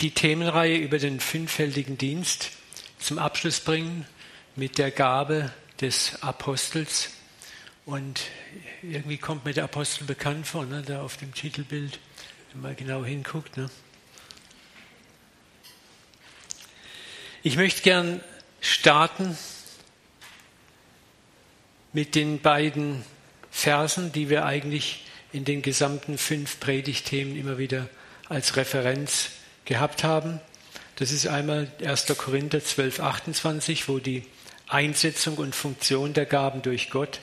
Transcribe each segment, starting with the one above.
die Themenreihe über den fünffältigen Dienst zum Abschluss bringen mit der Gabe des Apostels. Und irgendwie kommt mir der Apostel bekannt vor, ne, da auf dem Titelbild, wenn man genau hinguckt. Ne. Ich möchte gern starten mit den beiden Versen, die wir eigentlich in den gesamten fünf Predigthemen immer wieder als Referenz gehabt haben. Das ist einmal 1. Korinther 12, 28, wo die Einsetzung und Funktion der Gaben durch Gott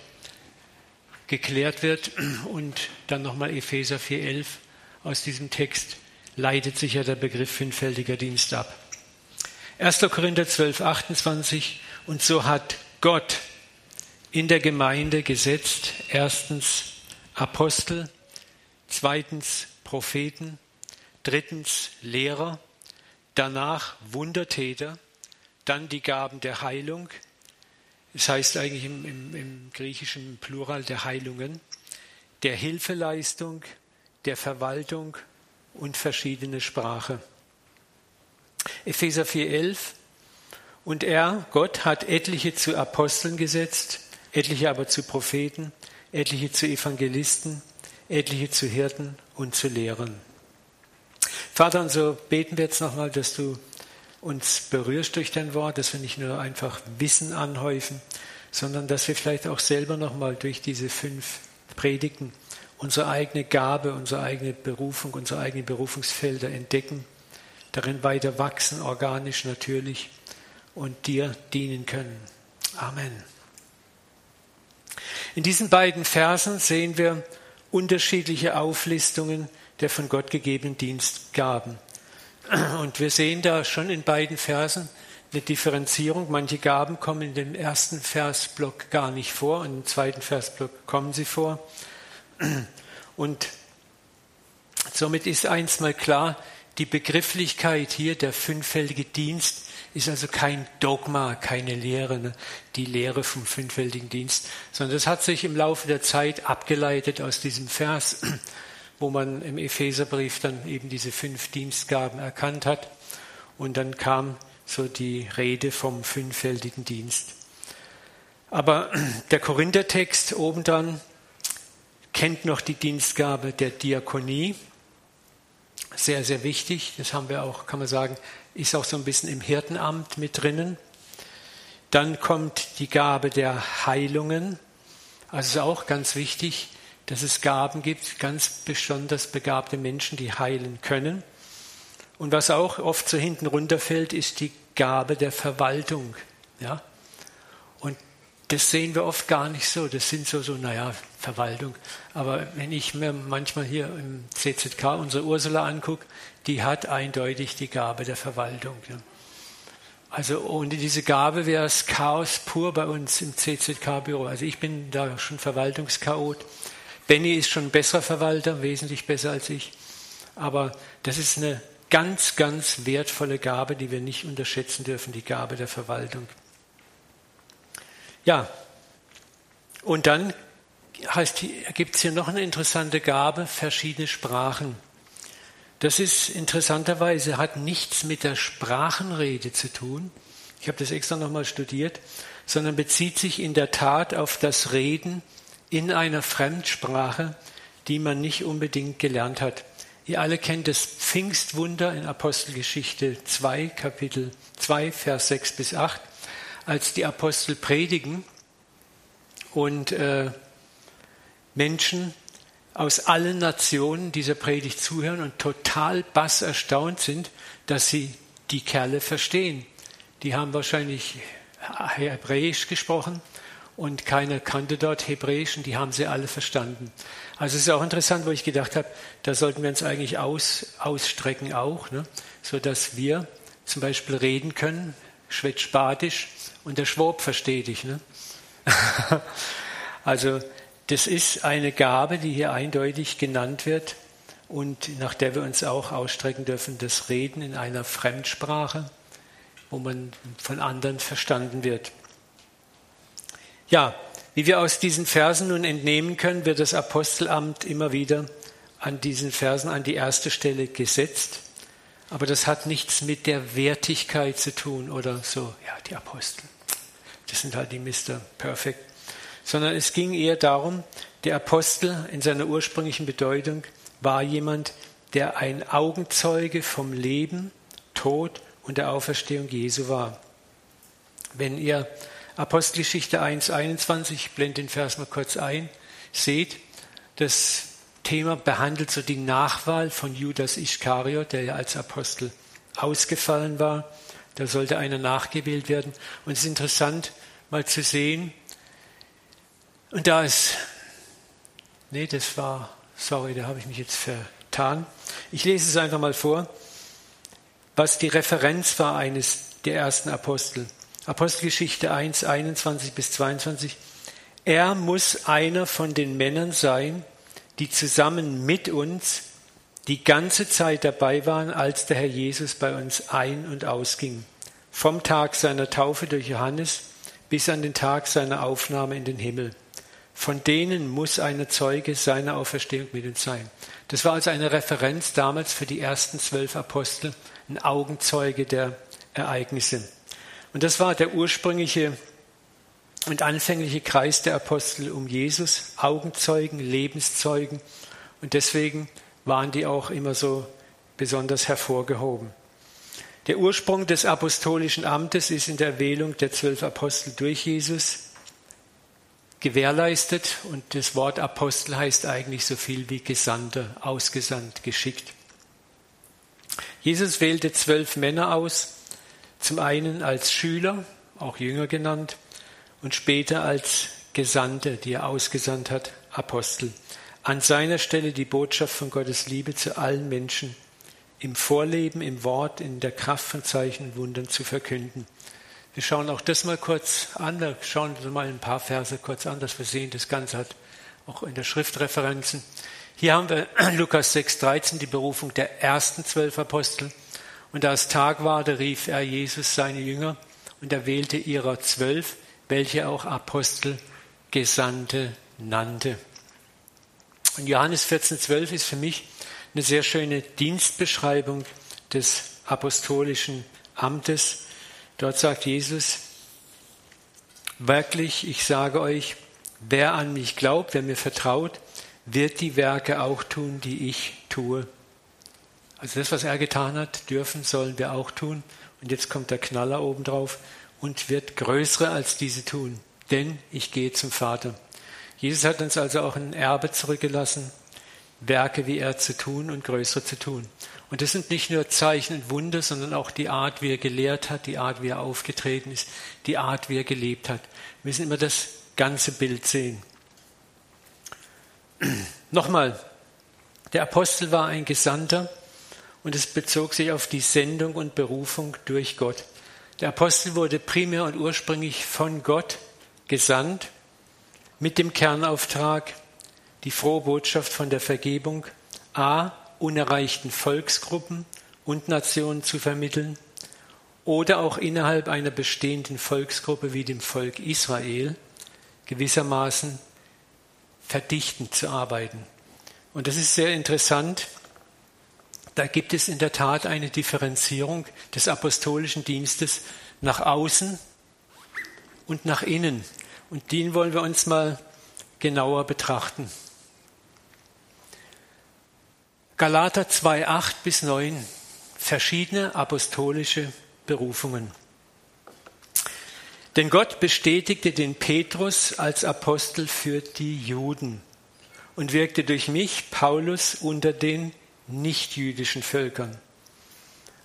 geklärt wird und dann nochmal Epheser 4, 11. Aus diesem Text leitet sich ja der Begriff fünffältiger Dienst ab. 1. Korinther 12, 28 und so hat Gott in der Gemeinde gesetzt, erstens Apostel, zweitens Propheten, drittens Lehrer, danach Wundertäter, dann die Gaben der Heilung, es heißt eigentlich im, im, im griechischen Plural der Heilungen, der Hilfeleistung, der Verwaltung und verschiedene Sprache. Epheser 4,11 Und er, Gott, hat etliche zu Aposteln gesetzt, etliche aber zu Propheten, etliche zu Evangelisten, etliche zu Hirten und zu Lehrern. Vater, und so beten wir jetzt nochmal, dass du uns berührst durch dein Wort, dass wir nicht nur einfach Wissen anhäufen, sondern dass wir vielleicht auch selber nochmal durch diese fünf Predigten unsere eigene Gabe, unsere eigene Berufung, unsere eigenen Berufungsfelder entdecken, darin weiter wachsen, organisch natürlich und dir dienen können. Amen. In diesen beiden Versen sehen wir unterschiedliche Auflistungen der von Gott gegebenen Dienstgaben. Und wir sehen da schon in beiden Versen eine Differenzierung. Manche Gaben kommen in dem ersten Versblock gar nicht vor, und im zweiten Versblock kommen sie vor. Und somit ist eins mal klar, die Begrifflichkeit hier, der fünffältige Dienst, ist also kein Dogma, keine Lehre, ne? die Lehre vom fünffältigen Dienst, sondern das hat sich im Laufe der Zeit abgeleitet aus diesem Vers, wo man im Epheserbrief dann eben diese fünf Dienstgaben erkannt hat. Und dann kam so die Rede vom fünffältigen Dienst. Aber der Korinthertext obendran kennt noch die Dienstgabe der Diakonie. Sehr, sehr wichtig. Das haben wir auch, kann man sagen, ist auch so ein bisschen im Hirtenamt mit drinnen. Dann kommt die Gabe der Heilungen. Also ist auch ganz wichtig, dass es Gaben gibt, ganz besonders begabte Menschen, die heilen können. Und was auch oft so hinten runterfällt, ist die Gabe der Verwaltung. Ja? Und das sehen wir oft gar nicht so. Das sind so, so, naja, Verwaltung. Aber wenn ich mir manchmal hier im CZK unsere Ursula angucke, die hat eindeutig die Gabe der Verwaltung. Ja. Also ohne diese Gabe wäre es Chaos pur bei uns im CZK-Büro. Also ich bin da schon Verwaltungschaot. Benny ist schon ein besserer Verwalter, wesentlich besser als ich. Aber das ist eine ganz, ganz wertvolle Gabe, die wir nicht unterschätzen dürfen, die Gabe der Verwaltung. Ja, und dann gibt es hier noch eine interessante Gabe, verschiedene Sprachen. Das ist interessanterweise, hat nichts mit der Sprachenrede zu tun. Ich habe das extra nochmal studiert, sondern bezieht sich in der Tat auf das Reden in einer Fremdsprache, die man nicht unbedingt gelernt hat. Ihr alle kennt das Pfingstwunder in Apostelgeschichte 2, Kapitel 2, Vers 6 bis 8, als die Apostel predigen und äh, Menschen aus allen Nationen dieser Predigt zuhören und total bass erstaunt sind, dass sie die Kerle verstehen. Die haben wahrscheinlich Hebräisch gesprochen und keiner kannte dort Hebräisch und die haben sie alle verstanden. Also es ist auch interessant, wo ich gedacht habe, da sollten wir uns eigentlich aus, ausstrecken auch, ne? sodass wir zum Beispiel reden können, Schwätsch-Badisch und der Schwab versteht dich. Ne? also das ist eine Gabe, die hier eindeutig genannt wird und nach der wir uns auch ausstrecken dürfen, das Reden in einer Fremdsprache, wo man von anderen verstanden wird. Ja, wie wir aus diesen Versen nun entnehmen können, wird das Apostelamt immer wieder an diesen Versen an die erste Stelle gesetzt. Aber das hat nichts mit der Wertigkeit zu tun oder so, ja, die Apostel. Das sind halt die Mr. Perfect. Sondern es ging eher darum, der Apostel in seiner ursprünglichen Bedeutung war jemand, der ein Augenzeuge vom Leben, Tod und der Auferstehung Jesu war. Wenn ihr Apostelgeschichte 1,21, ich blende den Vers mal kurz ein, seht, das Thema behandelt so die Nachwahl von Judas Ischariot, der ja als Apostel ausgefallen war. Da sollte einer nachgewählt werden. Und es ist interessant, mal zu sehen. Und da ist, nee, das war, sorry, da habe ich mich jetzt vertan. Ich lese es einfach mal vor, was die Referenz war eines der ersten Apostel. Apostelgeschichte 1, 21 bis 22. Er muss einer von den Männern sein, die zusammen mit uns die ganze Zeit dabei waren, als der Herr Jesus bei uns ein- und ausging. Vom Tag seiner Taufe durch Johannes bis an den Tag seiner Aufnahme in den Himmel. Von denen muss eine Zeuge seiner Auferstehung mit uns sein. Das war also eine Referenz damals für die ersten zwölf Apostel, ein Augenzeuge der Ereignisse. Und das war der ursprüngliche und anfängliche Kreis der Apostel um Jesus, Augenzeugen, Lebenszeugen. Und deswegen waren die auch immer so besonders hervorgehoben. Der Ursprung des apostolischen Amtes ist in der Wählung der zwölf Apostel durch Jesus gewährleistet und das Wort Apostel heißt eigentlich so viel wie Gesandter, ausgesandt, geschickt. Jesus wählte zwölf Männer aus, zum einen als Schüler, auch Jünger genannt, und später als Gesandte, die er ausgesandt hat, Apostel. An seiner Stelle die Botschaft von Gottes Liebe zu allen Menschen im Vorleben, im Wort, in der Kraft von Zeichen und Wundern zu verkünden. Wir schauen auch das mal kurz an. Wir schauen mal ein paar Verse kurz an, dass wir sehen, das Ganze hat auch in der Schrift Referenzen. Hier haben wir Lukas 6,13, die Berufung der ersten zwölf Apostel. Und da es Tag war, da rief er Jesus seine Jünger und er wählte ihrer zwölf, welche auch Apostel, Gesandte nannte. Und Johannes 14,12 ist für mich eine sehr schöne Dienstbeschreibung des apostolischen Amtes. Dort sagt Jesus, wirklich, ich sage euch, wer an mich glaubt, wer mir vertraut, wird die Werke auch tun, die ich tue. Also das, was er getan hat, dürfen, sollen wir auch tun. Und jetzt kommt der Knaller obendrauf und wird größere als diese tun, denn ich gehe zum Vater. Jesus hat uns also auch ein Erbe zurückgelassen, Werke wie er zu tun und größere zu tun. Und das sind nicht nur Zeichen und Wunder, sondern auch die Art, wie er gelehrt hat, die Art, wie er aufgetreten ist, die Art, wie er gelebt hat. Wir müssen immer das ganze Bild sehen. Nochmal, der Apostel war ein Gesandter und es bezog sich auf die Sendung und Berufung durch Gott. Der Apostel wurde primär und ursprünglich von Gott gesandt mit dem Kernauftrag, die frohe Botschaft von der Vergebung a unerreichten Volksgruppen und Nationen zu vermitteln oder auch innerhalb einer bestehenden Volksgruppe wie dem Volk Israel gewissermaßen verdichtend zu arbeiten. Und das ist sehr interessant, da gibt es in der Tat eine Differenzierung des apostolischen Dienstes nach außen und nach innen. Und den wollen wir uns mal genauer betrachten. Galater 2, 8 bis 9, verschiedene apostolische Berufungen. Denn Gott bestätigte den Petrus als Apostel für die Juden und wirkte durch mich, Paulus, unter den nichtjüdischen Völkern.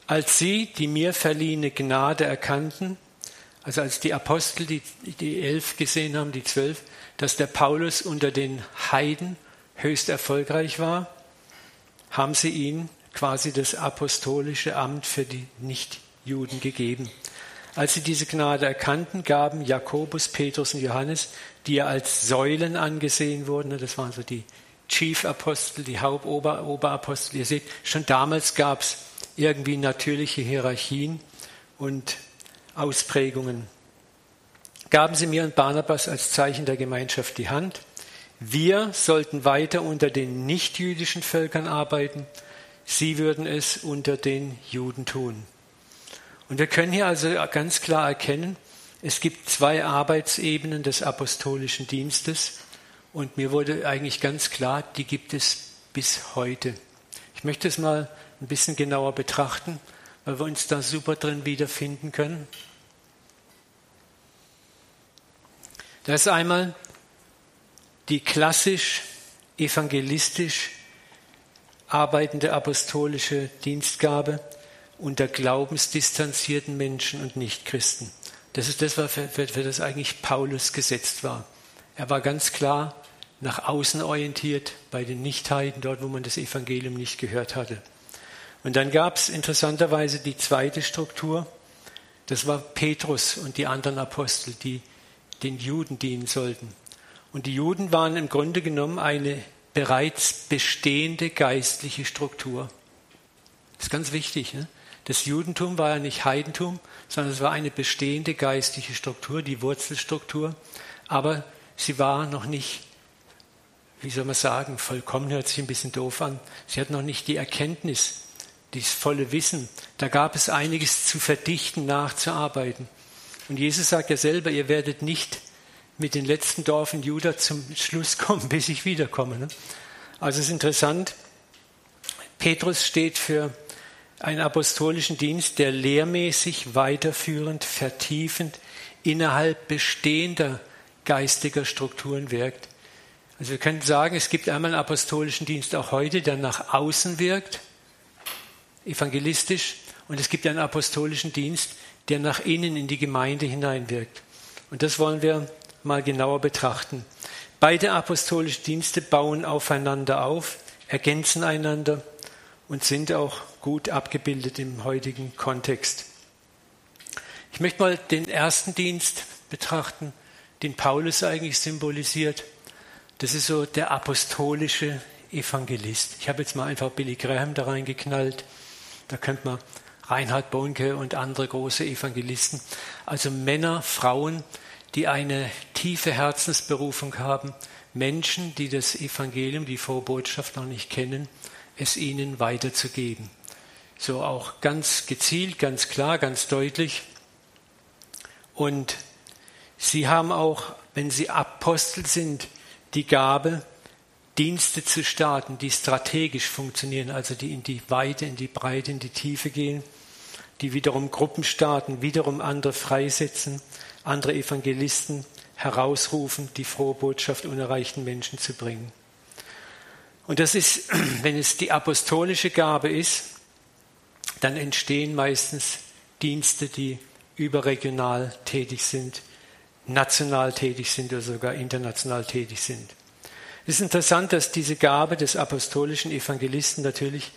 Als sie die mir verliehene Gnade erkannten, also als die Apostel, die, die elf gesehen haben, die zwölf, dass der Paulus unter den Heiden höchst erfolgreich war, haben sie ihm quasi das apostolische Amt für die Nichtjuden gegeben. Als sie diese Gnade erkannten, gaben Jakobus, Petrus und Johannes, die ja als Säulen angesehen wurden, das waren so die Chief Apostel, die Hauptoberapostel. Ihr seht, schon damals gab es irgendwie natürliche Hierarchien und Ausprägungen. Gaben sie mir und Barnabas als Zeichen der Gemeinschaft die Hand. Wir sollten weiter unter den nichtjüdischen Völkern arbeiten, sie würden es unter den Juden tun. Und wir können hier also ganz klar erkennen, es gibt zwei Arbeitsebenen des apostolischen Dienstes und mir wurde eigentlich ganz klar, die gibt es bis heute. Ich möchte es mal ein bisschen genauer betrachten, weil wir uns da super drin wiederfinden können. Da ist einmal die klassisch evangelistisch arbeitende apostolische Dienstgabe unter glaubensdistanzierten Menschen und Nichtchristen. Das ist das, was für, für das eigentlich Paulus gesetzt war. Er war ganz klar nach außen orientiert bei den Nichtheiden, dort wo man das Evangelium nicht gehört hatte. Und dann gab es interessanterweise die zweite Struktur, das war Petrus und die anderen Apostel, die den Juden dienen sollten. Und die Juden waren im Grunde genommen eine bereits bestehende geistliche Struktur. Das ist ganz wichtig. Ne? Das Judentum war ja nicht Heidentum, sondern es war eine bestehende geistliche Struktur, die Wurzelstruktur. Aber sie war noch nicht wie soll man sagen, vollkommen hört sich ein bisschen doof an. Sie hat noch nicht die Erkenntnis, dieses volle Wissen. Da gab es einiges zu verdichten, nachzuarbeiten. Und Jesus sagt ja selber, ihr werdet nicht mit den letzten Dorf in Juda zum Schluss kommen, bis ich wiederkomme. Ne? Also es ist interessant. Petrus steht für einen apostolischen Dienst, der lehrmäßig, weiterführend, vertiefend innerhalb bestehender geistiger Strukturen wirkt. Also wir können sagen, es gibt einmal einen apostolischen Dienst auch heute, der nach außen wirkt, evangelistisch, und es gibt einen apostolischen Dienst, der nach innen in die Gemeinde hineinwirkt. Und das wollen wir mal genauer betrachten. Beide apostolischen Dienste bauen aufeinander auf, ergänzen einander und sind auch gut abgebildet im heutigen Kontext. Ich möchte mal den ersten Dienst betrachten, den Paulus eigentlich symbolisiert. Das ist so der apostolische Evangelist. Ich habe jetzt mal einfach Billy Graham da reingeknallt. Da könnte man Reinhard Bonke und andere große Evangelisten. Also Männer, Frauen, die eine tiefe Herzensberufung haben, Menschen, die das Evangelium, die Vorbotschaft noch nicht kennen, es ihnen weiterzugeben. So auch ganz gezielt, ganz klar, ganz deutlich. Und sie haben auch, wenn sie Apostel sind, die Gabe, Dienste zu starten, die strategisch funktionieren, also die in die Weite, in die Breite, in die Tiefe gehen, die wiederum Gruppen starten, wiederum andere freisetzen, andere Evangelisten herausrufen, die frohe Botschaft unerreichten Menschen zu bringen. Und das ist, wenn es die apostolische Gabe ist, dann entstehen meistens Dienste, die überregional tätig sind, national tätig sind oder sogar international tätig sind. Es ist interessant, dass diese Gabe des apostolischen Evangelisten natürlich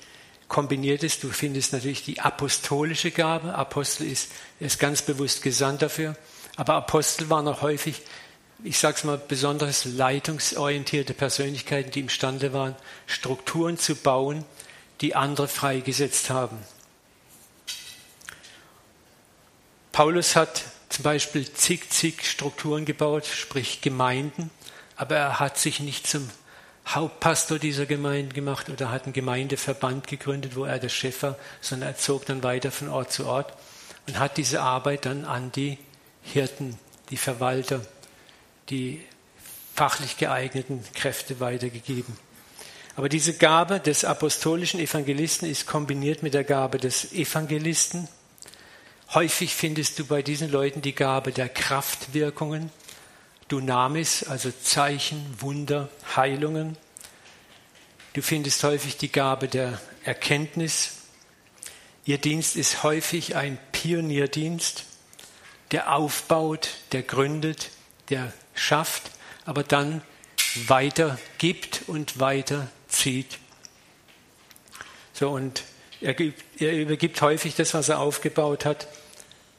kombiniert ist. Du findest natürlich die apostolische Gabe. Apostel ist, ist ganz bewusst gesandt dafür. Aber Apostel waren auch häufig, ich sage es mal, besonders leitungsorientierte Persönlichkeiten, die imstande waren, Strukturen zu bauen, die andere freigesetzt haben. Paulus hat zum Beispiel zig, zig Strukturen gebaut, sprich Gemeinden, aber er hat sich nicht zum Hauptpastor dieser Gemeinde gemacht oder hat einen Gemeindeverband gegründet, wo er der Chef war, sondern er zog dann weiter von Ort zu Ort und hat diese Arbeit dann an die Hirten, die Verwalter, die fachlich geeigneten Kräfte weitergegeben. Aber diese Gabe des apostolischen Evangelisten ist kombiniert mit der Gabe des Evangelisten. Häufig findest du bei diesen Leuten die Gabe der Kraftwirkungen, Dunamis, also Zeichen, Wunder, Heilungen. Du findest häufig die Gabe der Erkenntnis. Ihr Dienst ist häufig ein Pionierdienst, der aufbaut, der gründet, der schafft, aber dann weitergibt und weiterzieht. So, und er, gibt, er übergibt häufig das, was er aufgebaut hat,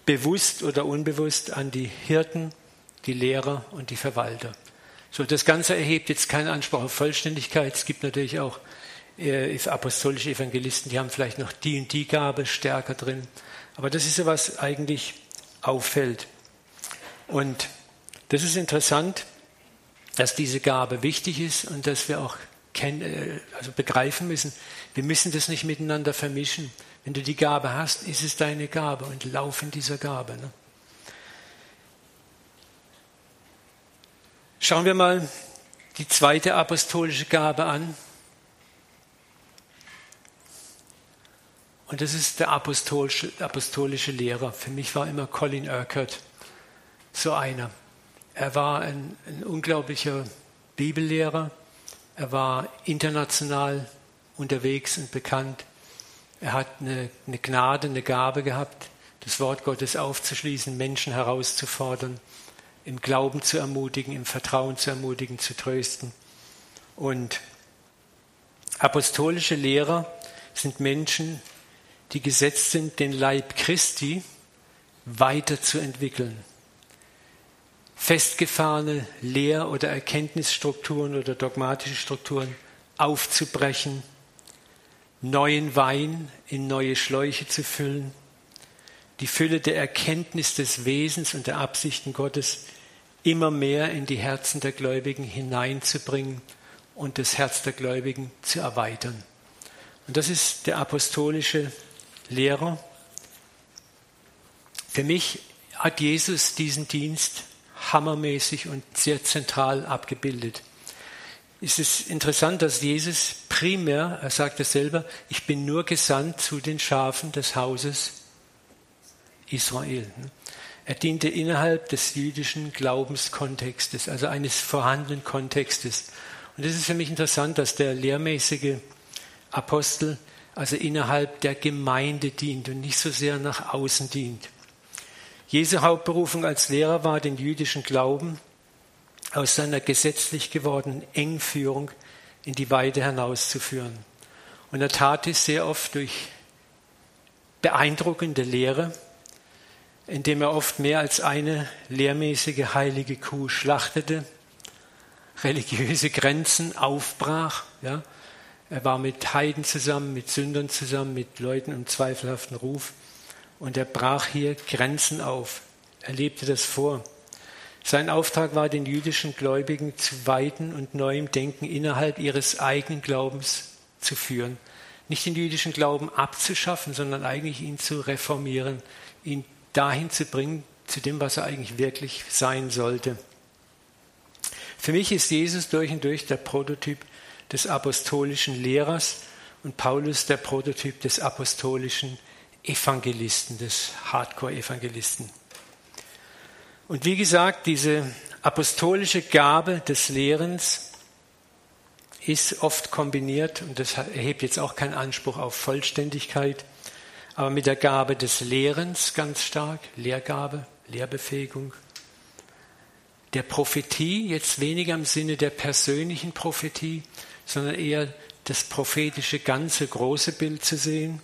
bewusst oder unbewusst an die Hirten, die Lehrer und die Verwalter. So, das Ganze erhebt jetzt keinen Anspruch auf Vollständigkeit. Es gibt natürlich auch äh, apostolische Evangelisten, die haben vielleicht noch die und die Gabe stärker drin. Aber das ist ja was eigentlich auffällt. Und das ist interessant, dass diese Gabe wichtig ist und dass wir auch äh, also begreifen müssen. Wir müssen das nicht miteinander vermischen. Wenn du die Gabe hast, ist es deine Gabe und lauf in dieser Gabe. Ne? Schauen wir mal die zweite apostolische Gabe an. Und das ist der apostolische, apostolische Lehrer. Für mich war immer Colin Urquhart so einer. Er war ein, ein unglaublicher Bibellehrer. Er war international unterwegs und bekannt. Er hat eine, eine Gnade, eine Gabe gehabt, das Wort Gottes aufzuschließen, Menschen herauszufordern, im Glauben zu ermutigen, im Vertrauen zu ermutigen, zu trösten. Und apostolische Lehrer sind Menschen, die gesetzt sind, den Leib Christi weiterzuentwickeln. Festgefahrene Lehr- oder Erkenntnisstrukturen oder dogmatische Strukturen aufzubrechen, neuen Wein in neue Schläuche zu füllen, die Fülle der Erkenntnis des Wesens und der Absichten Gottes immer mehr in die Herzen der Gläubigen hineinzubringen und das Herz der Gläubigen zu erweitern. Und das ist der apostolische Lehrer. Für mich hat Jesus diesen Dienst hammermäßig und sehr zentral abgebildet. Es ist interessant, dass Jesus primär, er sagt es selber, ich bin nur gesandt zu den Schafen des Hauses Israel. Er diente innerhalb des jüdischen Glaubenskontextes, also eines vorhandenen Kontextes. Und es ist für mich interessant, dass der lehrmäßige Apostel also innerhalb der Gemeinde dient und nicht so sehr nach außen dient. Jesu Hauptberufung als Lehrer war, den jüdischen Glauben aus seiner gesetzlich gewordenen Engführung in die Weite hinauszuführen. Und er tat es sehr oft durch beeindruckende Lehre, indem er oft mehr als eine lehrmäßige heilige Kuh schlachtete, religiöse Grenzen aufbrach, ja, er war mit Heiden zusammen, mit Sündern zusammen, mit Leuten im zweifelhaften Ruf. Und er brach hier Grenzen auf. Er lebte das vor. Sein Auftrag war, den jüdischen Gläubigen zu weiten und neuem Denken innerhalb ihres eigenen Glaubens zu führen. Nicht den jüdischen Glauben abzuschaffen, sondern eigentlich ihn zu reformieren, ihn dahin zu bringen, zu dem, was er eigentlich wirklich sein sollte. Für mich ist Jesus durch und durch der Prototyp des apostolischen Lehrers und Paulus der Prototyp des apostolischen Evangelisten, des Hardcore-Evangelisten. Und wie gesagt, diese apostolische Gabe des Lehrens ist oft kombiniert, und das erhebt jetzt auch keinen Anspruch auf Vollständigkeit, aber mit der Gabe des Lehrens ganz stark, Lehrgabe, Lehrbefähigung, der Prophetie, jetzt weniger im Sinne der persönlichen Prophetie, sondern eher das prophetische ganze große Bild zu sehen.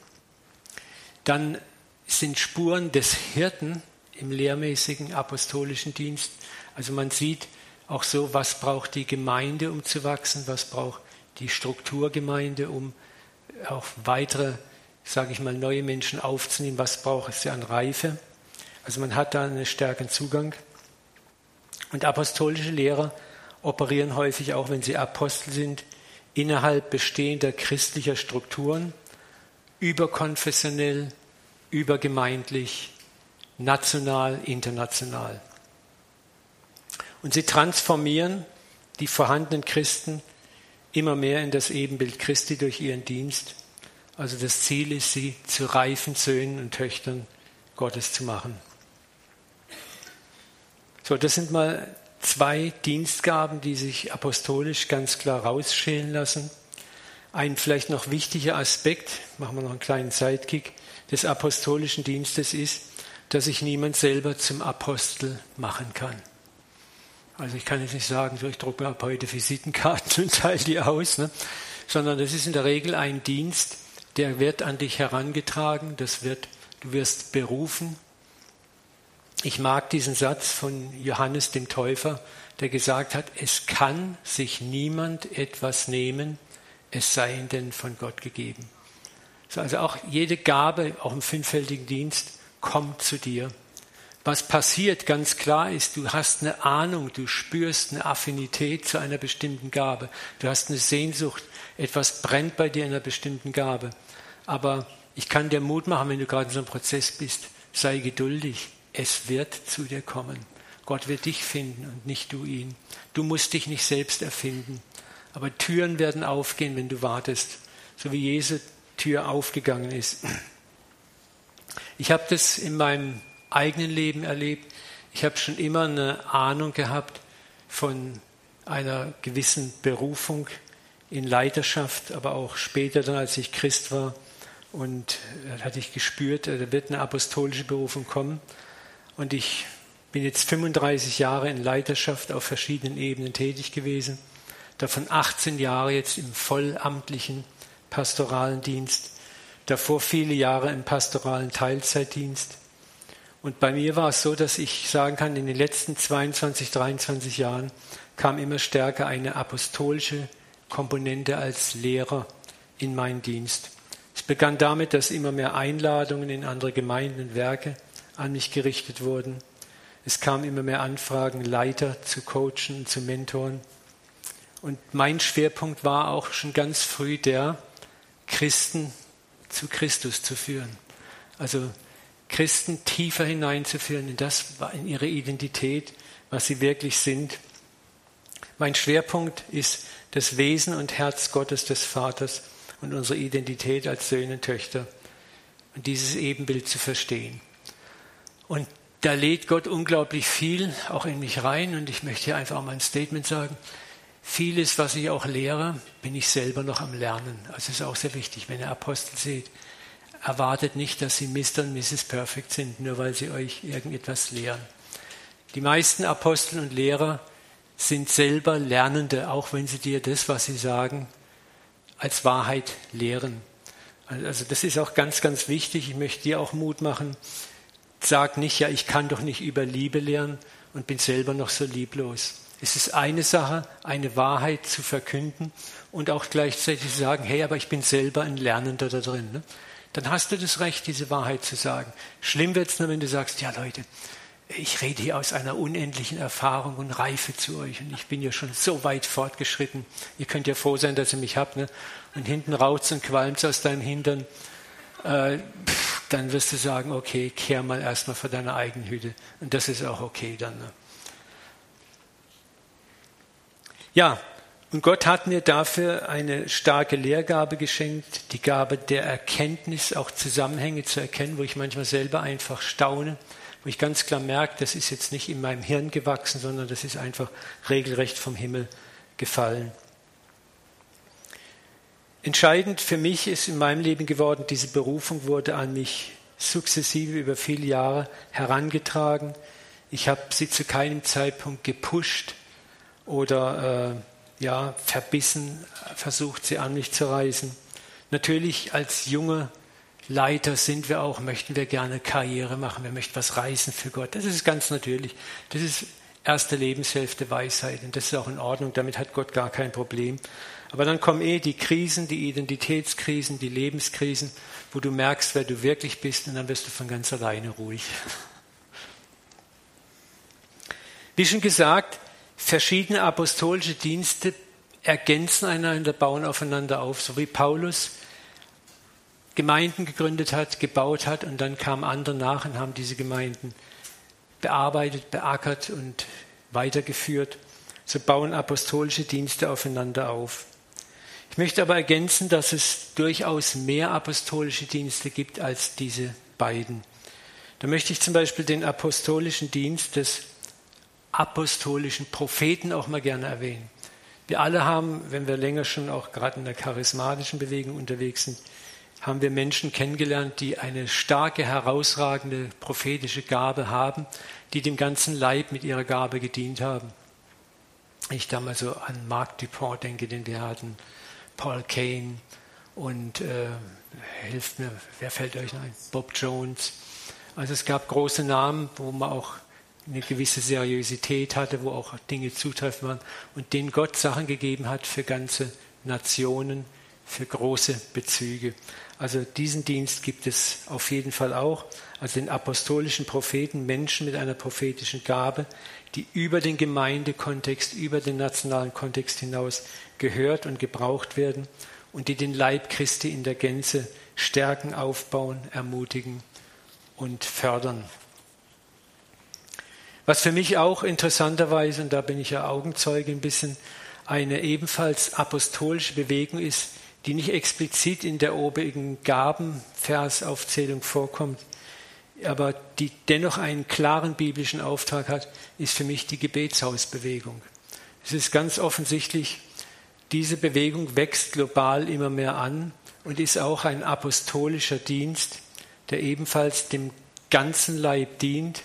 Dann sind Spuren des Hirten im lehrmäßigen apostolischen Dienst. Also man sieht auch so, was braucht die Gemeinde, um zu wachsen, was braucht die Strukturgemeinde, um auch weitere, sage ich mal, neue Menschen aufzunehmen, was braucht es an Reife. Also man hat da einen stärkeren Zugang. Und apostolische Lehrer operieren häufig auch, wenn sie Apostel sind, innerhalb bestehender christlicher Strukturen, überkonfessionell, übergemeindlich, national, international. Und sie transformieren die vorhandenen Christen immer mehr in das Ebenbild Christi durch ihren Dienst. Also das Ziel ist, sie zu reifen Söhnen und Töchtern Gottes zu machen. So, das sind mal zwei Dienstgaben, die sich apostolisch ganz klar rausschälen lassen. Ein vielleicht noch wichtiger Aspekt, machen wir noch einen kleinen Sidekick, des apostolischen Dienstes ist, dass sich niemand selber zum Apostel machen kann. Also ich kann jetzt nicht sagen, ich drucke ab heute Visitenkarten und teile die aus, ne? sondern das ist in der Regel ein Dienst, der wird an dich herangetragen, das wird, du wirst berufen, ich mag diesen Satz von Johannes dem Täufer, der gesagt hat, es kann sich niemand etwas nehmen, es sei denn von Gott gegeben. Also auch jede Gabe, auch im fünffältigen Dienst, kommt zu dir. Was passiert, ganz klar ist, du hast eine Ahnung, du spürst eine Affinität zu einer bestimmten Gabe. Du hast eine Sehnsucht, etwas brennt bei dir in einer bestimmten Gabe. Aber ich kann dir Mut machen, wenn du gerade in so einem Prozess bist, sei geduldig. Es wird zu dir kommen. Gott wird dich finden und nicht du ihn. Du musst dich nicht selbst erfinden. Aber Türen werden aufgehen, wenn du wartest. So wie Jesu Tür aufgegangen ist. Ich habe das in meinem eigenen Leben erlebt. Ich habe schon immer eine Ahnung gehabt von einer gewissen Berufung in Leiterschaft, aber auch später dann, als ich Christ war. Und da hatte ich gespürt, da wird eine apostolische Berufung kommen. Und ich bin jetzt 35 Jahre in Leiterschaft auf verschiedenen Ebenen tätig gewesen. Davon 18 Jahre jetzt im vollamtlichen pastoralen Dienst. Davor viele Jahre im pastoralen Teilzeitdienst. Und bei mir war es so, dass ich sagen kann, in den letzten 22, 23 Jahren kam immer stärker eine apostolische Komponente als Lehrer in meinen Dienst. Es begann damit, dass immer mehr Einladungen in andere Gemeinden und Werke an mich gerichtet wurden. Es kamen immer mehr Anfragen, Leiter zu coachen, zu mentoren. Und mein Schwerpunkt war auch schon ganz früh der, Christen zu Christus zu führen. Also Christen tiefer hineinzuführen in das, in ihre Identität, was sie wirklich sind. Mein Schwerpunkt ist das Wesen und Herz Gottes des Vaters und unsere Identität als Söhne und Töchter und dieses Ebenbild zu verstehen. Und da lädt Gott unglaublich viel auch in mich rein und ich möchte hier einfach mal ein Statement sagen. Vieles, was ich auch lehre, bin ich selber noch am Lernen. Also ist auch sehr wichtig, wenn ihr Apostel seht. Erwartet nicht, dass sie Mr. und Mrs. Perfect sind, nur weil sie euch irgendetwas lehren. Die meisten Apostel und Lehrer sind selber Lernende, auch wenn sie dir das, was sie sagen, als Wahrheit lehren. Also das ist auch ganz, ganz wichtig. Ich möchte dir auch Mut machen. Sag nicht, ja, ich kann doch nicht über Liebe lernen und bin selber noch so lieblos. Es ist eine Sache, eine Wahrheit zu verkünden und auch gleichzeitig zu sagen, hey, aber ich bin selber ein Lernender da drin. Ne? Dann hast du das Recht, diese Wahrheit zu sagen. Schlimm wird es nur, wenn du sagst, ja Leute, ich rede hier aus einer unendlichen Erfahrung und Reife zu euch und ich bin ja schon so weit fortgeschritten. Ihr könnt ja froh sein, dass ihr mich habt. Ne? Und hinten raut's und qualmt's aus deinem Hintern. Äh, pff, dann wirst du sagen, okay, kehr mal erstmal vor deiner eigenen Hütte. Und das ist auch okay dann. Ne? Ja, und Gott hat mir dafür eine starke Lehrgabe geschenkt, die Gabe der Erkenntnis, auch Zusammenhänge zu erkennen, wo ich manchmal selber einfach staune wo ich ganz klar merke, das ist jetzt nicht in meinem Hirn gewachsen, sondern das ist einfach regelrecht vom Himmel gefallen. Entscheidend für mich ist in meinem Leben geworden, diese Berufung wurde an mich sukzessive über viele Jahre herangetragen. Ich habe sie zu keinem Zeitpunkt gepusht oder äh, ja, verbissen versucht, sie an mich zu reißen. Natürlich als junger Leiter sind wir auch, möchten wir gerne Karriere machen, wir möchten was reißen für Gott. Das ist ganz natürlich. Das ist erste Lebenshälfte Weisheit und das ist auch in Ordnung, damit hat Gott gar kein Problem. Aber dann kommen eh die Krisen, die Identitätskrisen, die Lebenskrisen, wo du merkst, wer du wirklich bist und dann wirst du von ganz alleine ruhig. Wie schon gesagt, verschiedene apostolische Dienste ergänzen einander, bauen aufeinander auf, so wie Paulus Gemeinden gegründet hat, gebaut hat und dann kamen andere nach und haben diese Gemeinden bearbeitet, beackert und weitergeführt. So bauen apostolische Dienste aufeinander auf. Ich möchte aber ergänzen, dass es durchaus mehr apostolische Dienste gibt als diese beiden. Da möchte ich zum Beispiel den apostolischen Dienst des apostolischen Propheten auch mal gerne erwähnen. Wir alle haben, wenn wir länger schon auch gerade in der charismatischen Bewegung unterwegs sind, haben wir Menschen kennengelernt, die eine starke, herausragende prophetische Gabe haben, die dem ganzen Leib mit ihrer Gabe gedient haben. Ich damals so an Mark Dupont denke, den wir hatten, Paul Kane und äh, hilft mir, wer fällt euch ein? Bob Jones. Also es gab große Namen, wo man auch eine gewisse Seriosität hatte, wo auch Dinge zutreffen waren und denen Gott Sachen gegeben hat für ganze Nationen, für große Bezüge. Also diesen Dienst gibt es auf jeden Fall auch. Also den apostolischen Propheten, Menschen mit einer prophetischen Gabe, die über den Gemeindekontext, über den nationalen Kontext hinaus gehört und gebraucht werden und die den Leib Christi in der Gänze stärken, aufbauen, ermutigen und fördern. Was für mich auch interessanterweise, und da bin ich ja Augenzeuge ein bisschen, eine ebenfalls apostolische Bewegung ist, die nicht explizit in der obigen Gabenversaufzählung vorkommt, aber die dennoch einen klaren biblischen Auftrag hat, ist für mich die Gebetshausbewegung. Es ist ganz offensichtlich, diese Bewegung wächst global immer mehr an und ist auch ein apostolischer Dienst, der ebenfalls dem ganzen Leib dient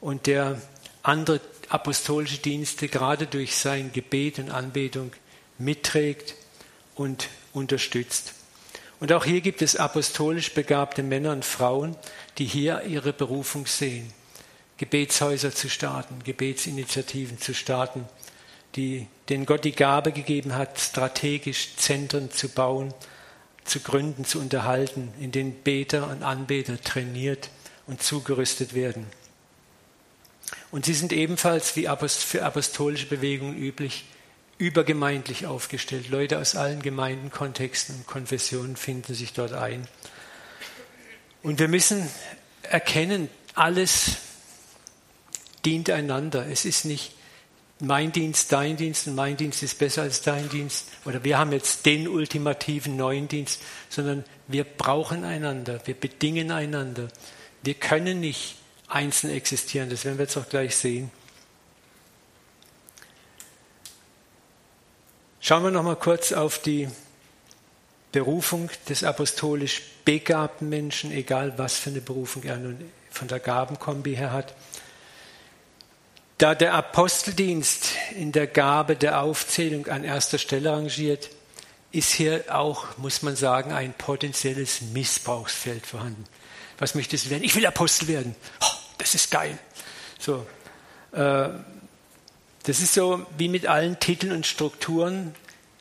und der andere apostolische Dienste gerade durch sein Gebet und Anbetung mitträgt und unterstützt. Und auch hier gibt es apostolisch begabte Männer und Frauen, die hier ihre Berufung sehen, Gebetshäuser zu starten, Gebetsinitiativen zu starten, die, denen Gott die Gabe gegeben hat, strategisch Zentren zu bauen, zu gründen, zu unterhalten, in denen Beter und Anbeter trainiert und zugerüstet werden. Und sie sind ebenfalls wie für apostolische Bewegungen üblich übergemeindlich aufgestellt. Leute aus allen Gemeindenkontexten und Konfessionen finden sich dort ein. Und wir müssen erkennen, alles dient einander. Es ist nicht mein Dienst, dein Dienst und mein Dienst ist besser als dein Dienst oder wir haben jetzt den ultimativen neuen Dienst, sondern wir brauchen einander, wir bedingen einander. Wir können nicht einzeln existieren, das werden wir jetzt auch gleich sehen. Schauen wir noch mal kurz auf die Berufung des apostolisch begabten Menschen, egal was für eine Berufung er nun von der Gabenkombi her hat. Da der Aposteldienst in der Gabe der Aufzählung an erster Stelle rangiert, ist hier auch, muss man sagen, ein potenzielles Missbrauchsfeld vorhanden. Was möchtest du werden? Ich will Apostel werden. Oh, das ist geil. So, äh, das ist so wie mit allen Titeln und Strukturen,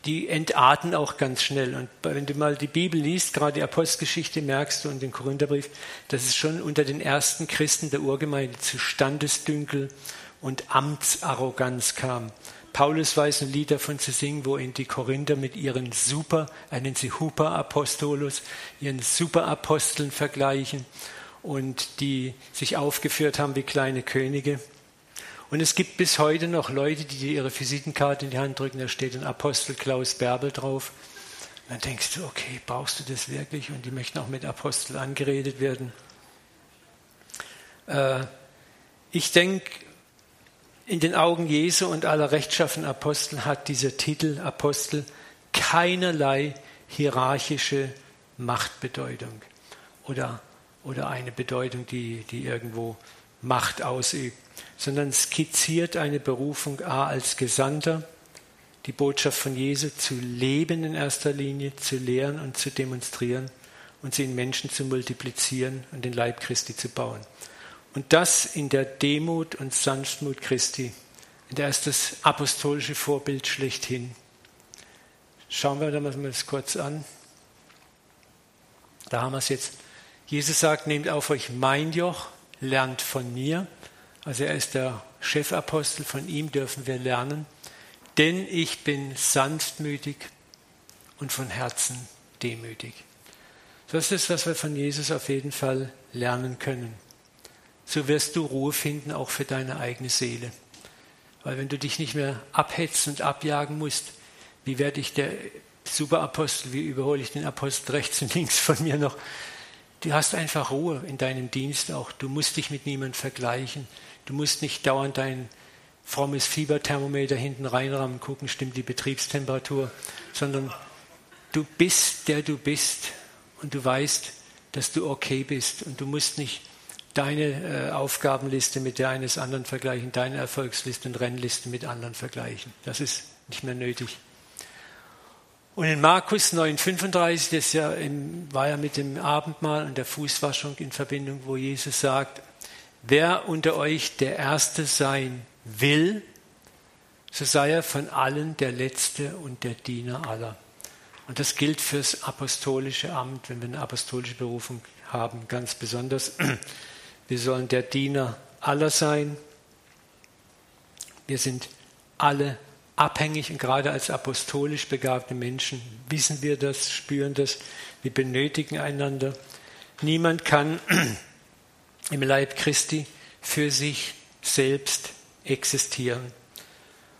die entarten auch ganz schnell. Und wenn du mal die Bibel liest, gerade die Apostelgeschichte, merkst du und den Korintherbrief, dass es schon unter den ersten Christen der Urgemeinde zu Standesdünkel und Amtsarroganz kam. Paulus weiß ein Lied davon zu singen, wo ihn die Korinther mit ihren Super, er nennt sie Huper-Apostolus, ihren Superaposteln vergleichen und die sich aufgeführt haben wie kleine Könige. Und es gibt bis heute noch Leute, die dir ihre Visitenkarte in die Hand drücken, da steht ein Apostel Klaus Bärbel drauf. Und dann denkst du, okay, brauchst du das wirklich? Und die möchten auch mit Apostel angeredet werden. Äh, ich denke, in den Augen Jesu und aller rechtschaffenen Apostel hat dieser Titel Apostel keinerlei hierarchische Machtbedeutung oder, oder eine Bedeutung, die, die irgendwo Macht ausübt, sondern skizziert eine Berufung A als Gesandter, die Botschaft von Jesu zu leben in erster Linie, zu lehren und zu demonstrieren und sie in Menschen zu multiplizieren und den Leib Christi zu bauen. Und das in der Demut und Sanftmut Christi. Und er ist das apostolische Vorbild schlechthin. Schauen wir uns das kurz an. Da haben wir es jetzt. Jesus sagt, nehmt auf euch mein Joch, lernt von mir. Also er ist der Chefapostel, von ihm dürfen wir lernen. Denn ich bin sanftmütig und von Herzen demütig. Das ist, was wir von Jesus auf jeden Fall lernen können so wirst du Ruhe finden, auch für deine eigene Seele. Weil wenn du dich nicht mehr abhetzen und abjagen musst, wie werde ich der Superapostel, wie überhole ich den Apostel rechts und links von mir noch? Du hast einfach Ruhe in deinem Dienst auch. Du musst dich mit niemandem vergleichen. Du musst nicht dauernd dein frommes Fieberthermometer hinten reinrahmen, gucken, stimmt die Betriebstemperatur, sondern du bist der du bist und du weißt, dass du okay bist und du musst nicht deine äh, Aufgabenliste mit der eines anderen vergleichen, deine Erfolgsliste und Rennliste mit anderen vergleichen. Das ist nicht mehr nötig. Und in Markus 9,35, das ja im, war ja mit dem Abendmahl und der Fußwaschung in Verbindung, wo Jesus sagt, wer unter euch der Erste sein will, so sei er von allen der Letzte und der Diener aller. Und das gilt fürs apostolische Amt, wenn wir eine apostolische Berufung haben, ganz besonders. Wir sollen der Diener aller sein. Wir sind alle abhängig und gerade als apostolisch begabte Menschen wissen wir das, spüren das, wir benötigen einander. Niemand kann im Leib Christi für sich selbst existieren.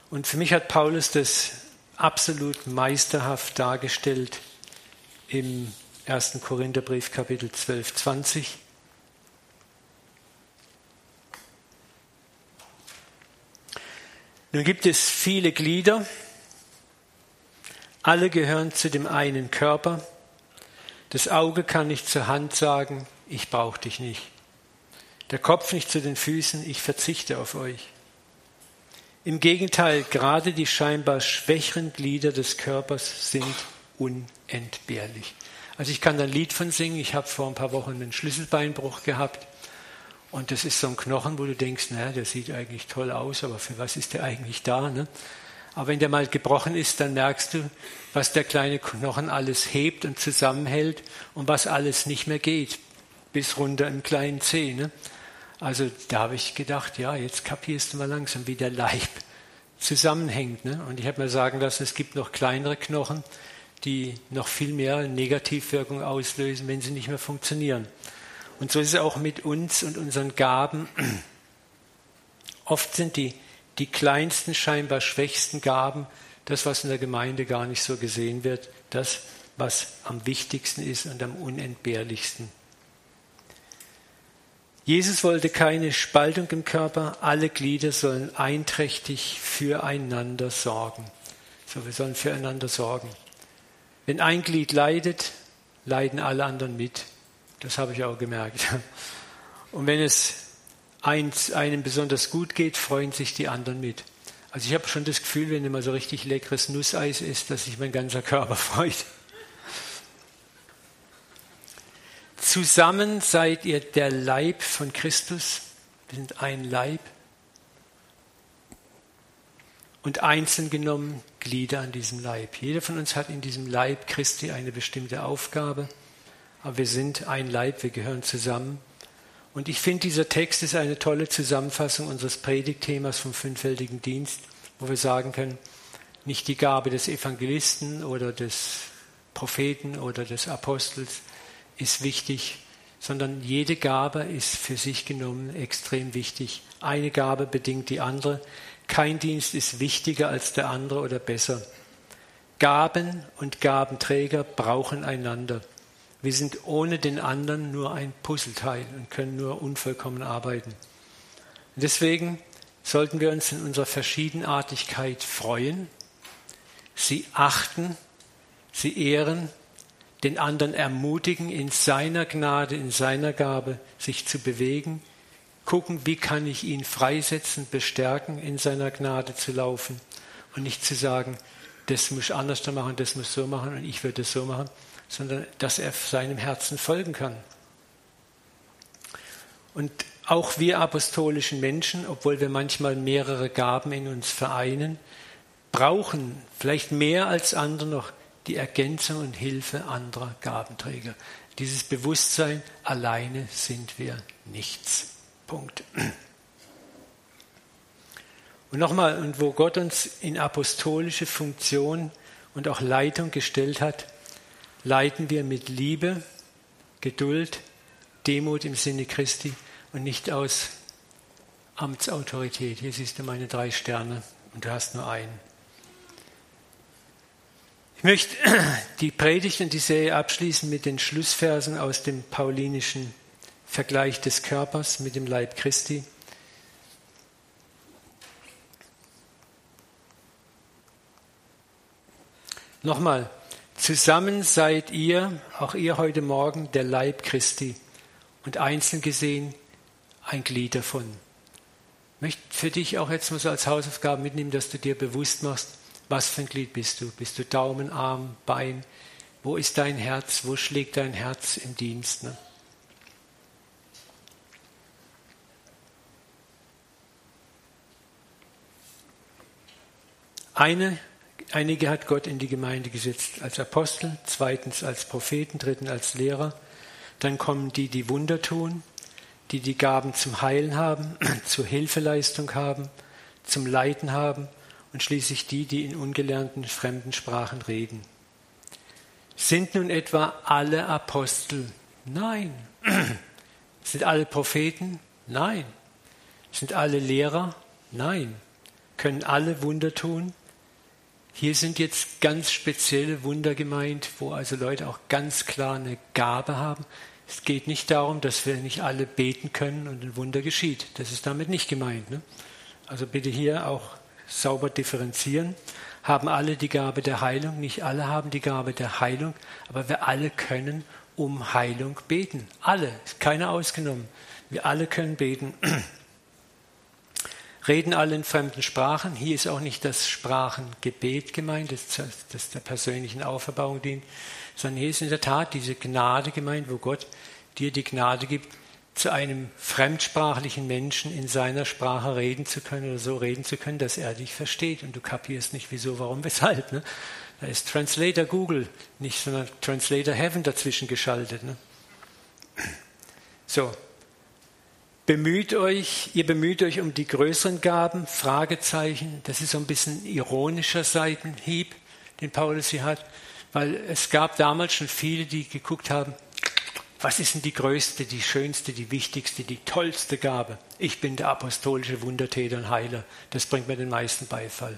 Und für mich hat Paulus das absolut meisterhaft dargestellt im 1. Korintherbrief Kapitel 12, 20. Nun gibt es viele Glieder, alle gehören zu dem einen Körper. Das Auge kann nicht zur Hand sagen, ich brauche dich nicht. Der Kopf nicht zu den Füßen, ich verzichte auf euch. Im Gegenteil, gerade die scheinbar schwächeren Glieder des Körpers sind unentbehrlich. Also ich kann ein Lied von singen. Ich habe vor ein paar Wochen einen Schlüsselbeinbruch gehabt. Und das ist so ein Knochen, wo du denkst, naja, der sieht eigentlich toll aus, aber für was ist der eigentlich da? Ne? Aber wenn der mal gebrochen ist, dann merkst du, was der kleine Knochen alles hebt und zusammenhält und was alles nicht mehr geht, bis runter im kleinen Zeh. Ne? Also da habe ich gedacht, ja, jetzt kapierst du mal langsam, wie der Leib zusammenhängt. Ne? Und ich habe mir sagen lassen, es gibt noch kleinere Knochen, die noch viel mehr Negativwirkung auslösen, wenn sie nicht mehr funktionieren. Und so ist es auch mit uns und unseren Gaben. Oft sind die, die kleinsten, scheinbar schwächsten Gaben das, was in der Gemeinde gar nicht so gesehen wird, das, was am wichtigsten ist und am unentbehrlichsten. Jesus wollte keine Spaltung im Körper, alle Glieder sollen einträchtig füreinander sorgen. So, wir sollen füreinander sorgen. Wenn ein Glied leidet, leiden alle anderen mit. Das habe ich auch gemerkt. Und wenn es einem besonders gut geht, freuen sich die anderen mit. Also ich habe schon das Gefühl, wenn immer so richtig leckeres Nusseis ist, dass sich mein ganzer Körper freut. Zusammen seid ihr der Leib von Christus. Wir sind ein Leib. Und einzeln genommen Glieder an diesem Leib. Jeder von uns hat in diesem Leib Christi eine bestimmte Aufgabe. Aber wir sind ein Leib, wir gehören zusammen. Und ich finde, dieser Text ist eine tolle Zusammenfassung unseres Predigtthemas vom fünffältigen Dienst, wo wir sagen können, nicht die Gabe des Evangelisten oder des Propheten oder des Apostels, ist wichtig, sondern jede Gabe ist für sich genommen extrem wichtig. Eine Gabe bedingt die andere. Kein Dienst ist wichtiger als der andere oder besser. Gaben und Gabenträger brauchen einander. Wir sind ohne den anderen nur ein Puzzleteil und können nur unvollkommen arbeiten. deswegen sollten wir uns in unserer Verschiedenartigkeit freuen, sie achten, sie ehren den anderen ermutigen, in seiner Gnade, in seiner Gabe sich zu bewegen, gucken, wie kann ich ihn freisetzen, bestärken, in seiner Gnade zu laufen und nicht zu sagen, das muss anders machen, das muss so machen und ich würde es so machen, sondern dass er seinem Herzen folgen kann. Und auch wir apostolischen Menschen, obwohl wir manchmal mehrere Gaben in uns vereinen, brauchen vielleicht mehr als andere noch die Ergänzung und Hilfe anderer Gabenträger. Dieses Bewusstsein, alleine sind wir nichts. Punkt. Und nochmal, und wo Gott uns in apostolische Funktion und auch Leitung gestellt hat, leiten wir mit Liebe, Geduld, Demut im Sinne Christi und nicht aus Amtsautorität. Hier siehst du meine drei Sterne und du hast nur einen. Ich möchte die Predigt und die Serie abschließen mit den Schlussversen aus dem paulinischen Vergleich des Körpers mit dem Leib Christi. Nochmal, zusammen seid ihr, auch ihr heute Morgen, der Leib Christi und einzeln gesehen ein Glied davon. Ich möchte für dich auch jetzt mal so als Hausaufgabe mitnehmen, dass du dir bewusst machst, was für ein Glied bist du? Bist du Daumen, Arm, Bein? Wo ist dein Herz? Wo schlägt dein Herz im Dienst? Ne? Eine, Einige hat Gott in die Gemeinde gesetzt als Apostel, zweitens als Propheten, drittens als Lehrer. Dann kommen die, die Wunder tun, die die Gaben zum Heilen haben, zur Hilfeleistung haben, zum Leiten haben und schließlich die, die in ungelernten fremden Sprachen reden. Sind nun etwa alle Apostel? Nein. Sind alle Propheten? Nein. Sind alle Lehrer? Nein. Können alle Wunder tun? Hier sind jetzt ganz spezielle Wunder gemeint, wo also Leute auch ganz klar eine Gabe haben. Es geht nicht darum, dass wir nicht alle beten können und ein Wunder geschieht. Das ist damit nicht gemeint. Ne? Also bitte hier auch sauber differenzieren. Haben alle die Gabe der Heilung? Nicht alle haben die Gabe der Heilung, aber wir alle können um Heilung beten. Alle, keiner ausgenommen. Wir alle können beten. Reden alle in fremden Sprachen. Hier ist auch nicht das Sprachengebet gemeint, das, das der persönlichen Auferbauung dient, sondern hier ist in der Tat diese Gnade gemeint, wo Gott dir die Gnade gibt, zu einem fremdsprachlichen Menschen in seiner Sprache reden zu können oder so reden zu können, dass er dich versteht und du kapierst nicht wieso, warum, weshalb. Ne? Da ist Translator Google, nicht sondern Translator Heaven dazwischen geschaltet. Ne? So, bemüht euch, ihr bemüht euch um die größeren Gaben, Fragezeichen, das ist so ein bisschen ironischer Seitenhieb, den Paulus hier hat, weil es gab damals schon viele, die geguckt haben, was ist denn die größte, die schönste, die wichtigste, die tollste Gabe? Ich bin der apostolische Wundertäter und Heiler. Das bringt mir den meisten Beifall.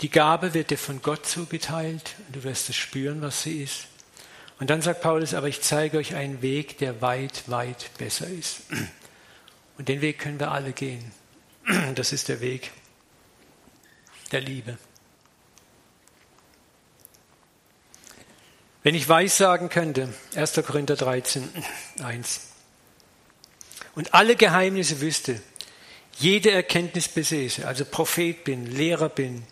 Die Gabe wird dir von Gott zugeteilt und du wirst es spüren, was sie ist. Und dann sagt Paulus, aber ich zeige euch einen Weg, der weit, weit besser ist. Und den Weg können wir alle gehen. Das ist der Weg der Liebe. Wenn ich weissagen könnte, 1. Korinther 13, 1, und alle Geheimnisse wüsste, jede Erkenntnis besäße, also Prophet bin, Lehrer bin,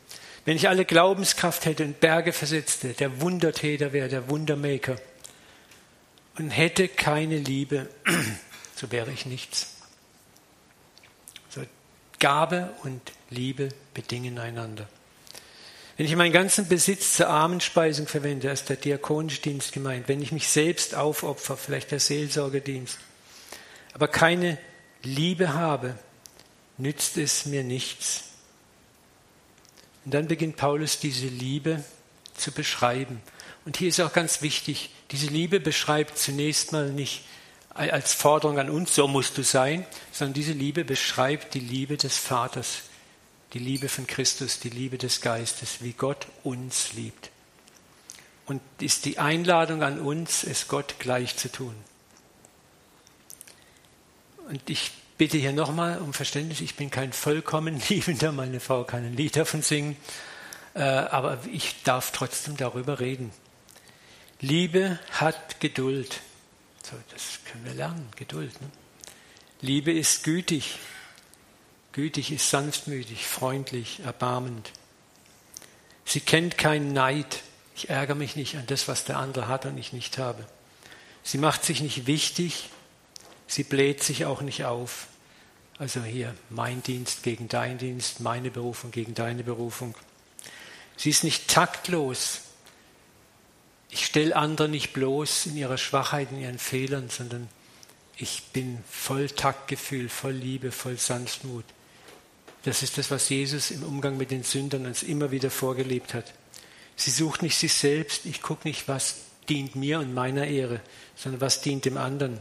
wenn ich alle Glaubenskraft hätte und Berge versetzte, der Wundertäter wäre, der Wundermaker, und hätte keine Liebe, so wäre ich nichts. So, Gabe und Liebe bedingen einander. Wenn ich meinen ganzen Besitz zur Armenspeisung verwende, ist der diakonische Dienst gemeint. Wenn ich mich selbst aufopfer, vielleicht der Seelsorgedienst, aber keine Liebe habe, nützt es mir nichts. Und dann beginnt Paulus diese Liebe zu beschreiben. Und hier ist auch ganz wichtig, diese Liebe beschreibt zunächst mal nicht als Forderung an uns, so musst du sein, sondern diese Liebe beschreibt die Liebe des Vaters die Liebe von Christus, die Liebe des Geistes, wie Gott uns liebt. Und ist die Einladung an uns, es Gott gleich zu tun. Und ich bitte hier nochmal um Verständnis, ich bin kein vollkommen Liebender, meine Frau kann ein Lied davon singen, äh, aber ich darf trotzdem darüber reden. Liebe hat Geduld. So, das können wir lernen, Geduld. Ne? Liebe ist gütig. Gütig ist sanftmütig, freundlich, erbarmend. Sie kennt keinen Neid. Ich ärgere mich nicht an das, was der andere hat und ich nicht habe. Sie macht sich nicht wichtig. Sie bläht sich auch nicht auf. Also hier mein Dienst gegen dein Dienst, meine Berufung gegen deine Berufung. Sie ist nicht taktlos. Ich stelle andere nicht bloß in ihrer Schwachheit, in ihren Fehlern, sondern ich bin voll Taktgefühl, voll Liebe, voll Sanftmut. Das ist das, was Jesus im Umgang mit den Sündern uns immer wieder vorgelebt hat. Sie sucht nicht sich selbst, ich gucke nicht, was dient mir und meiner Ehre, sondern was dient dem anderen.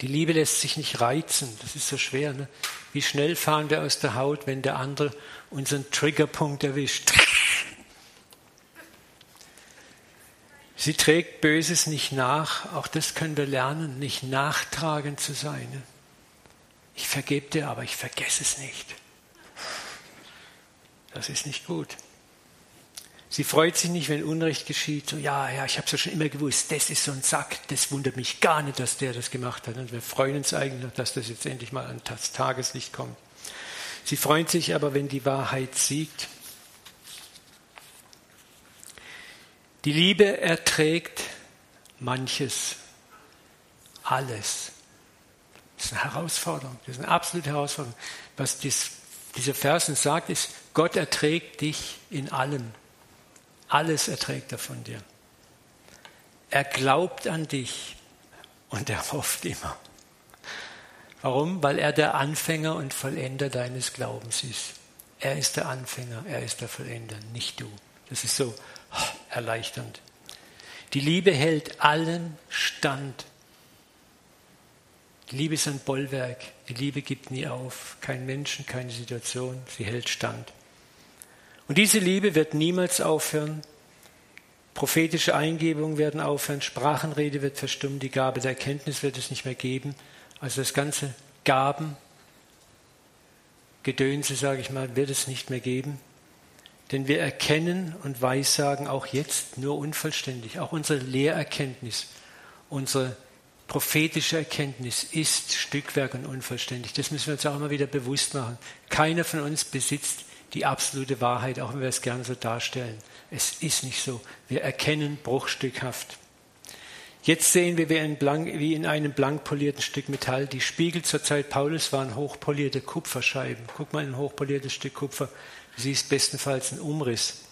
Die Liebe lässt sich nicht reizen, das ist so schwer. Ne? Wie schnell fahren wir aus der Haut, wenn der andere unseren Triggerpunkt erwischt? Sie trägt Böses nicht nach, auch das können wir lernen, nicht nachtragend zu sein. Ne? ich vergebe dir, aber ich vergesse es nicht. Das ist nicht gut. Sie freut sich nicht, wenn Unrecht geschieht. So, ja, ja, ich habe es ja schon immer gewusst, das ist so ein Sack, das wundert mich gar nicht, dass der das gemacht hat. Und wir freuen uns eigentlich, dass das jetzt endlich mal an das Tageslicht kommt. Sie freut sich aber, wenn die Wahrheit siegt. Die Liebe erträgt manches, alles. Das ist eine Herausforderung. Das ist eine absolute Herausforderung. Was das dieser Vers uns sagt, ist, Gott erträgt dich in allem. Alles erträgt er von dir. Er glaubt an dich und er hofft immer. Warum? Weil er der Anfänger und Vollender deines Glaubens ist. Er ist der Anfänger, er ist der Vollender, nicht du. Das ist so erleichternd. Die Liebe hält allem stand. Die Liebe ist ein Bollwerk. Die Liebe gibt nie auf. Kein Menschen, keine Situation. Sie hält stand. Und diese Liebe wird niemals aufhören. Prophetische Eingebungen werden aufhören. Sprachenrede wird verstummen. Die Gabe der Erkenntnis wird es nicht mehr geben. Also das ganze Gaben, Gedönse, sage ich mal, wird es nicht mehr geben. Denn wir erkennen und weissagen auch jetzt nur unvollständig. Auch unsere Lehrerkenntnis, unsere prophetische Erkenntnis ist Stückwerk und unvollständig. Das müssen wir uns auch immer wieder bewusst machen. Keiner von uns besitzt die absolute Wahrheit, auch wenn wir es gerne so darstellen. Es ist nicht so. Wir erkennen bruchstückhaft. Jetzt sehen wir wie in, einem blank polierten Stück Metall. Die Spiegel zur Zeit Paulus waren hochpolierte Kupferscheiben. Guck mal in ein hochpoliertes Stück Kupfer. Du siehst bestenfalls einen Umriss.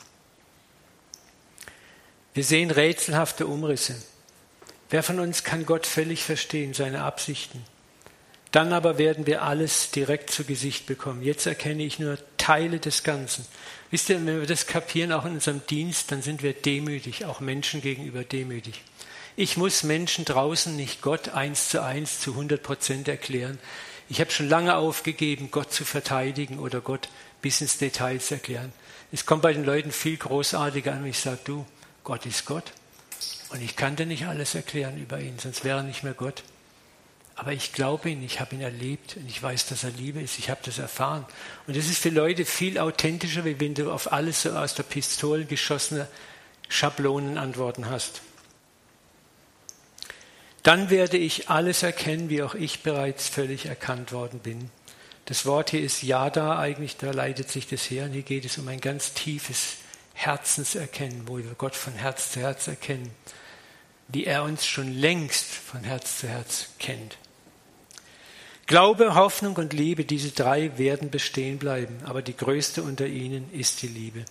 Wir sehen rätselhafte Umrisse. Wer von uns kann Gott völlig verstehen, seine Absichten? Dann aber werden wir alles direkt zu Gesicht bekommen. Jetzt erkenne ich nur Teile des Ganzen. Wisst ihr, wenn wir das kapieren, auch in unserem Dienst, dann sind wir demütig, auch Menschen gegenüber demütig. Ich muss Menschen draußen nicht Gott eins zu eins zu 100 Prozent erklären. Ich habe schon lange aufgegeben, Gott zu verteidigen oder Gott bis ins Detail zu erklären. Es kommt bei den Leuten viel großartiger an, wenn ich sage, du, Gott ist Gott. Und ich kann dir nicht alles erklären über ihn, sonst wäre er nicht mehr Gott. Aber ich glaube ihn, ich habe ihn erlebt und ich weiß, dass er Liebe ist, ich habe das erfahren. Und das ist für Leute viel authentischer, wie wenn du auf alles so aus der Pistole geschossene Schablonenantworten hast. Dann werde ich alles erkennen, wie auch ich bereits völlig erkannt worden bin. Das Wort hier ist Yada eigentlich, da leitet sich das her. Und hier geht es um ein ganz tiefes Herzenserkennen, wo wir Gott von Herz zu Herz erkennen, wie er uns schon längst von Herz zu Herz kennt. Glaube, Hoffnung und Liebe, diese drei werden bestehen bleiben, aber die größte unter ihnen ist die Liebe.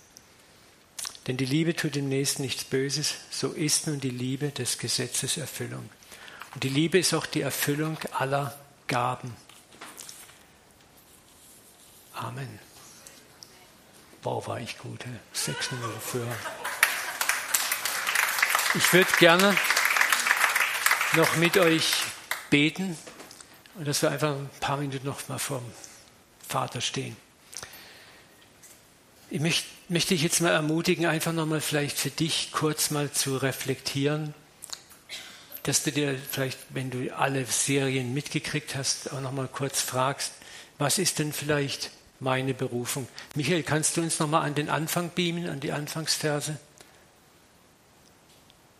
Denn die Liebe tut dem Nächsten nichts Böses, so ist nun die Liebe des Gesetzes Erfüllung. Und die Liebe ist auch die Erfüllung aller Gaben. Amen. Wow, war ich gut. Sechs Minuten für. Ich würde gerne noch mit euch beten und dass wir einfach ein paar Minuten noch mal vor dem Vater stehen. Ich möchte, möchte dich jetzt mal ermutigen, einfach noch mal vielleicht für dich kurz mal zu reflektieren dass du dir vielleicht, wenn du alle Serien mitgekriegt hast, auch noch mal kurz fragst, was ist denn vielleicht meine Berufung? Michael, kannst du uns noch mal an den Anfang beamen, an die Anfangsverse?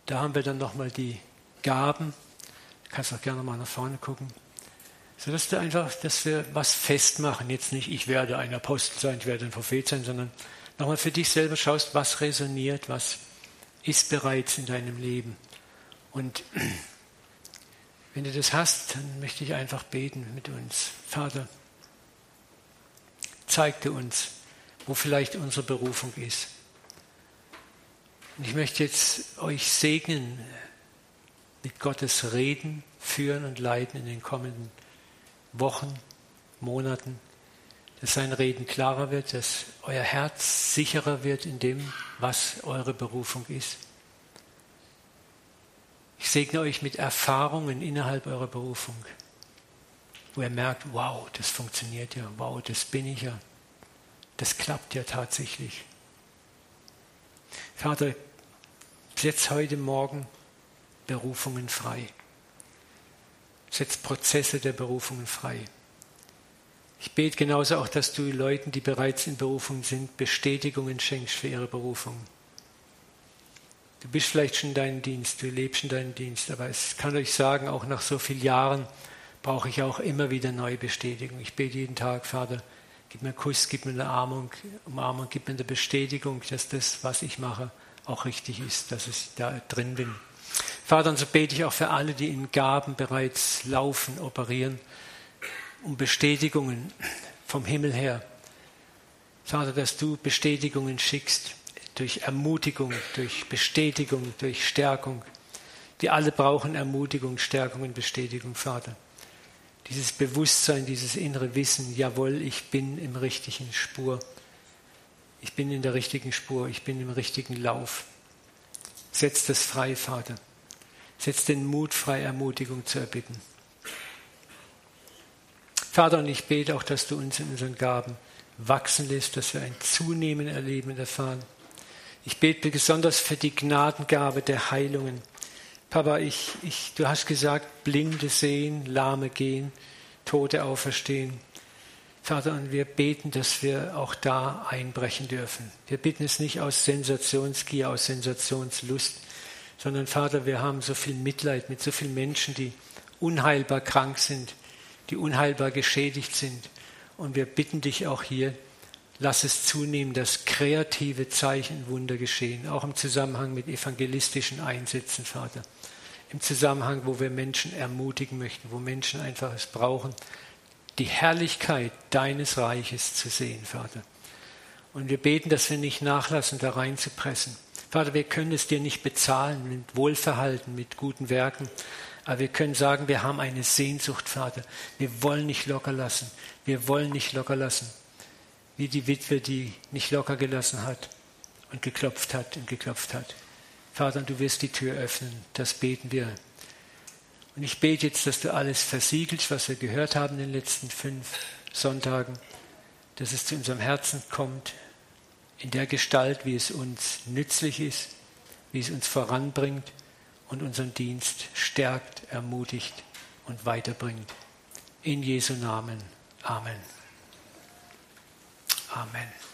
Da haben wir dann noch mal die Gaben. Du kannst auch gerne mal nach vorne gucken. So dass du einfach, dass wir was festmachen. Jetzt nicht, ich werde ein Apostel sein, ich werde ein Prophet sein, sondern nochmal für dich selber schaust, was resoniert, was ist bereits in deinem Leben. Und wenn du das hast, dann möchte ich einfach beten mit uns. Vater, zeig dir uns, wo vielleicht unsere Berufung ist. Und ich möchte jetzt euch segnen mit Gottes Reden, Führen und Leiten in den kommenden Wochen, Monaten, dass sein Reden klarer wird, dass euer Herz sicherer wird in dem, was eure Berufung ist. Ich segne euch mit Erfahrungen innerhalb eurer Berufung, wo ihr merkt, wow, das funktioniert ja, wow, das bin ich ja, das klappt ja tatsächlich. Vater, setz heute Morgen Berufungen frei. Setz Prozesse der Berufungen frei. Ich bete genauso auch, dass du Leuten, die bereits in Berufung sind, Bestätigungen schenkst für ihre Berufung. Du bist vielleicht schon in deinem Dienst, du lebst in deinem Dienst, aber ich kann euch sagen, auch nach so vielen Jahren brauche ich auch immer wieder neue Bestätigung. Ich bete jeden Tag, Vater, gib mir einen Kuss, gib mir eine Armung, Umarmung, gib mir eine Bestätigung, dass das, was ich mache, auch richtig ist, dass ich da drin bin. Vater, und so bete ich auch für alle, die in Gaben bereits laufen, operieren, um Bestätigungen vom Himmel her, Vater, dass du Bestätigungen schickst, durch Ermutigung, durch Bestätigung, durch Stärkung. Wir alle brauchen Ermutigung, Stärkung und Bestätigung, Vater. Dieses Bewusstsein, dieses innere Wissen, jawohl, ich bin im richtigen Spur. Ich bin in der richtigen Spur, ich bin im richtigen Lauf. Setz das frei, Vater. Setz den Mut frei, Ermutigung zu erbitten. Vater, und ich bete auch, dass du uns in unseren Gaben wachsen lässt, dass wir ein Zunehmen erleben und erfahren. Ich bete besonders für die Gnadengabe der Heilungen. Papa, ich, ich, du hast gesagt, Blinde sehen, Lahme gehen, Tote auferstehen. Vater, und wir beten, dass wir auch da einbrechen dürfen. Wir bitten es nicht aus Sensationsgier, aus Sensationslust, sondern Vater, wir haben so viel Mitleid mit so vielen Menschen, die unheilbar krank sind, die unheilbar geschädigt sind. Und wir bitten dich auch hier, lass es zunehmen, dass kreative Zeichen und Wunder geschehen, auch im Zusammenhang mit evangelistischen Einsätzen, Vater. Im Zusammenhang, wo wir Menschen ermutigen möchten, wo Menschen einfach es brauchen, die Herrlichkeit deines Reiches zu sehen, Vater. Und wir beten, dass wir nicht nachlassen, da reinzupressen. Vater, wir können es dir nicht bezahlen mit Wohlverhalten, mit guten Werken, aber wir können sagen, wir haben eine Sehnsucht, Vater. Wir wollen nicht locker lassen. Wir wollen nicht locker lassen. Wie die Witwe, die nicht locker gelassen hat und geklopft hat und geklopft hat. Vater, du wirst die Tür öffnen. Das beten wir. Und ich bete jetzt, dass du alles versiegelst, was wir gehört haben in den letzten fünf Sonntagen, dass es zu unserem Herzen kommt, in der Gestalt, wie es uns nützlich ist, wie es uns voranbringt und unseren Dienst stärkt, ermutigt und weiterbringt. In Jesu Namen. Amen. Amen.